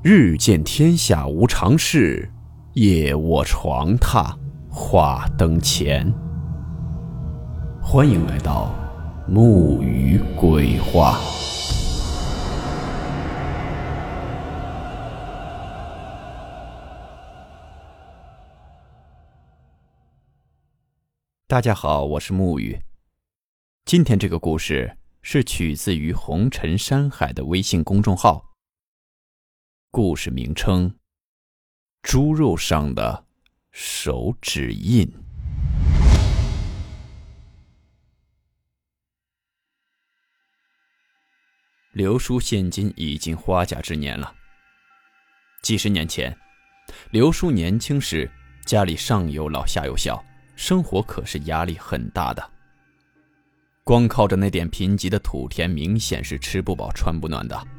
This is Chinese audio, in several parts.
日见天下无常事，夜卧床榻话灯前。欢迎来到木鱼鬼话。大家好，我是木鱼。今天这个故事是取自于红尘山海的微信公众号。故事名称：猪肉上的手指印。刘叔现今已经花甲之年了。几十年前，刘叔年轻时，家里上有老下有小，生活可是压力很大的。光靠着那点贫瘠的土田，明显是吃不饱穿不暖的。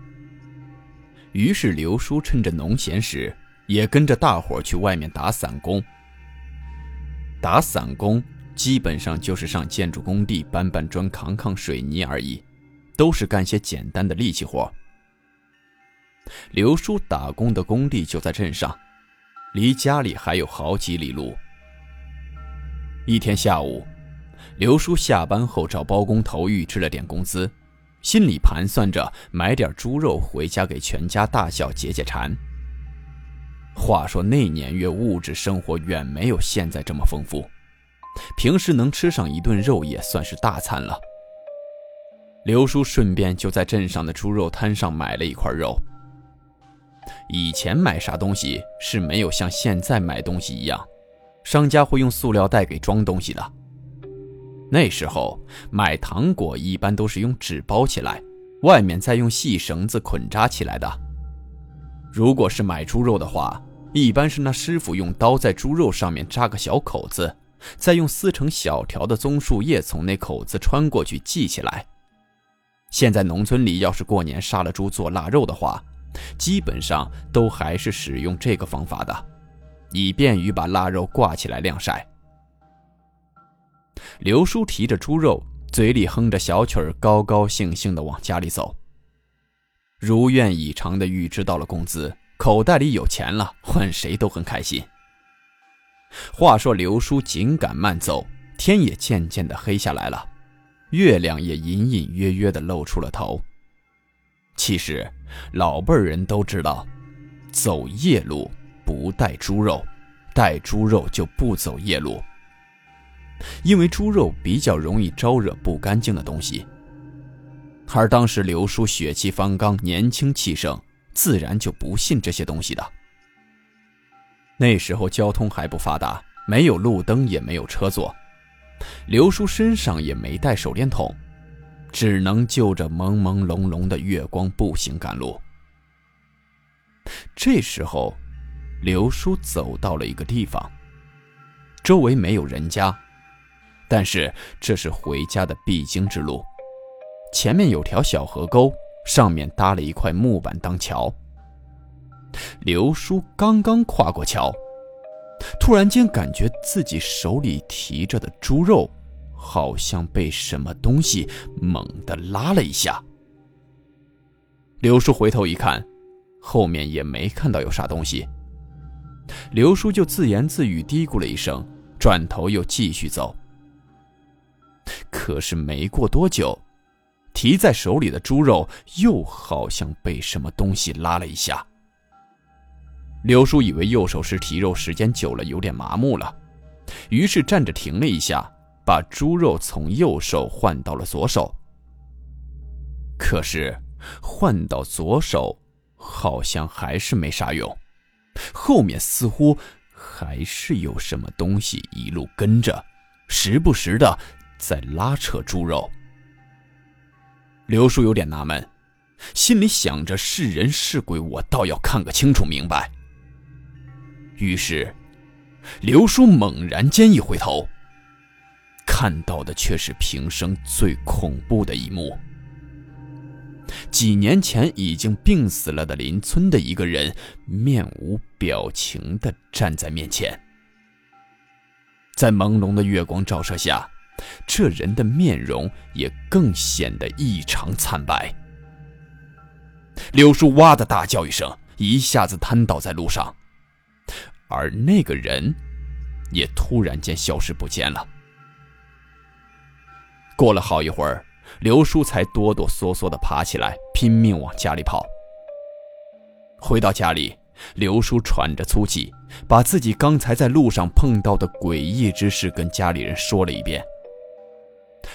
于是刘叔趁着农闲时，也跟着大伙去外面打散工。打散工基本上就是上建筑工地搬搬砖、扛扛水泥而已，都是干些简单的力气活。刘叔打工的工地就在镇上，离家里还有好几里路。一天下午，刘叔下班后找包工头预支了点工资。心里盘算着买点猪肉回家给全家大小解解馋。话说那年月物质生活远没有现在这么丰富，平时能吃上一顿肉也算是大餐了。刘叔顺便就在镇上的猪肉摊上买了一块肉。以前买啥东西是没有像现在买东西一样，商家会用塑料袋给装东西的。那时候买糖果一般都是用纸包起来，外面再用细绳子捆扎起来的。如果是买猪肉的话，一般是那师傅用刀在猪肉上面扎个小口子，再用撕成小条的棕树叶从那口子穿过去系起来。现在农村里要是过年杀了猪做腊肉的话，基本上都还是使用这个方法的，以便于把腊肉挂起来晾晒。刘叔提着猪肉，嘴里哼着小曲儿，高高兴兴地往家里走。如愿以偿的预支到了工资，口袋里有钱了，换谁都很开心。话说刘叔紧赶慢走，天也渐渐的黑下来了，月亮也隐隐约约的露出了头。其实老辈人都知道，走夜路不带猪肉，带猪肉就不走夜路。因为猪肉比较容易招惹不干净的东西，而当时刘叔血气方刚、年轻气盛，自然就不信这些东西的。那时候交通还不发达，没有路灯，也没有车座，刘叔身上也没带手电筒，只能就着朦朦胧胧的月光步行赶路。这时候，刘叔走到了一个地方，周围没有人家。但是这是回家的必经之路，前面有条小河沟，上面搭了一块木板当桥。刘叔刚刚跨过桥，突然间感觉自己手里提着的猪肉，好像被什么东西猛地拉了一下。刘叔回头一看，后面也没看到有啥东西。刘叔就自言自语嘀咕了一声，转头又继续走。可是没过多久，提在手里的猪肉又好像被什么东西拉了一下。刘叔以为右手是提肉时间久了有点麻木了，于是站着停了一下，把猪肉从右手换到了左手。可是换到左手，好像还是没啥用，后面似乎还是有什么东西一路跟着，时不时的。在拉扯猪肉，刘叔有点纳闷，心里想着是人是鬼，我倒要看个清楚明白。于是，刘叔猛然间一回头，看到的却是平生最恐怖的一幕：几年前已经病死了的邻村的一个人，面无表情的站在面前，在朦胧的月光照射下。这人的面容也更显得异常惨白。刘叔哇的大叫一声，一下子瘫倒在路上，而那个人也突然间消失不见了。过了好一会儿，刘叔才哆哆嗦嗦地爬起来，拼命往家里跑。回到家里，刘叔喘着粗气，把自己刚才在路上碰到的诡异之事跟家里人说了一遍。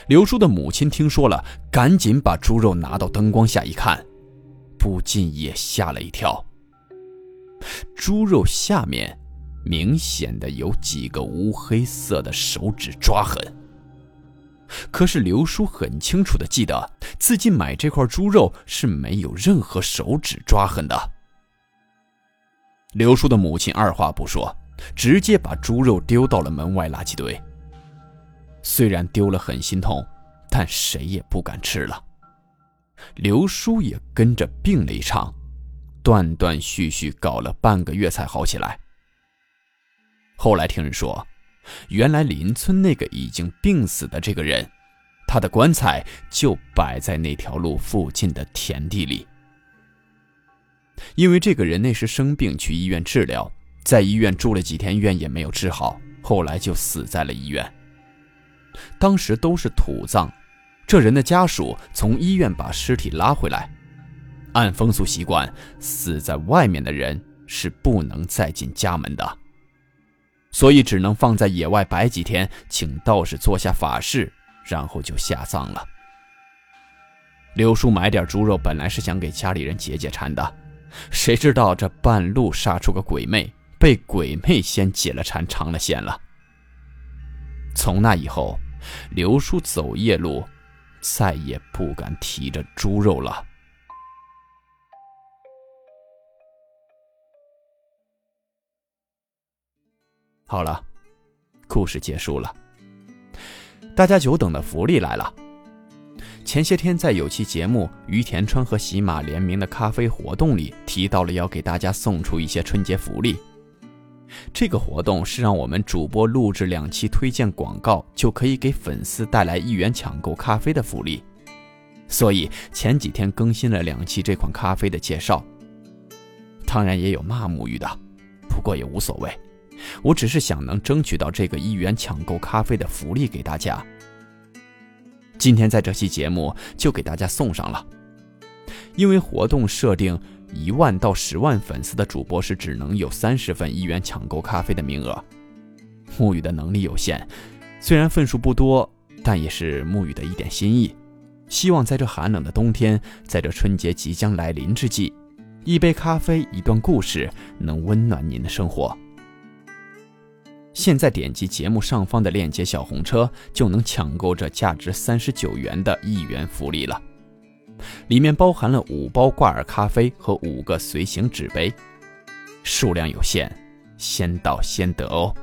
刘叔的母亲听说了，赶紧把猪肉拿到灯光下一看，不禁也吓了一跳。猪肉下面明显的有几个乌黑色的手指抓痕。可是刘叔很清楚的记得，自己买这块猪肉是没有任何手指抓痕的。刘叔的母亲二话不说，直接把猪肉丢到了门外垃圾堆。虽然丢了很心痛，但谁也不敢吃了。刘叔也跟着病了一场，断断续续搞了半个月才好起来。后来听人说。原来邻村那个已经病死的这个人，他的棺材就摆在那条路附近的田地里。因为这个人那时生病去医院治疗，在医院住了几天院也没有治好，后来就死在了医院。当时都是土葬，这人的家属从医院把尸体拉回来，按风俗习惯，死在外面的人是不能再进家门的。所以只能放在野外摆几天，请道士做下法事，然后就下葬了。刘叔买点猪肉，本来是想给家里人解解馋的，谁知道这半路杀出个鬼魅，被鬼魅先解了馋，尝了鲜了。从那以后，刘叔走夜路，再也不敢提着猪肉了。好了，故事结束了。大家久等的福利来了。前些天在有期节目于田川和喜马联名的咖啡活动里提到了要给大家送出一些春节福利。这个活动是让我们主播录制两期推荐广告就可以给粉丝带来一元抢购咖啡的福利。所以前几天更新了两期这款咖啡的介绍。当然也有骂沐浴的，不过也无所谓。我只是想能争取到这个一元抢购咖啡的福利给大家。今天在这期节目就给大家送上了，因为活动设定一万到十万粉丝的主播是只能有三十份一元抢购咖啡的名额。沐雨的能力有限，虽然份数不多，但也是沐雨的一点心意。希望在这寒冷的冬天，在这春节即将来临之际，一杯咖啡，一段故事，能温暖您的生活。现在点击节目上方的链接小红车，就能抢购这价值三十九元的一元福利了。里面包含了五包挂耳咖啡和五个随行纸杯，数量有限，先到先得哦。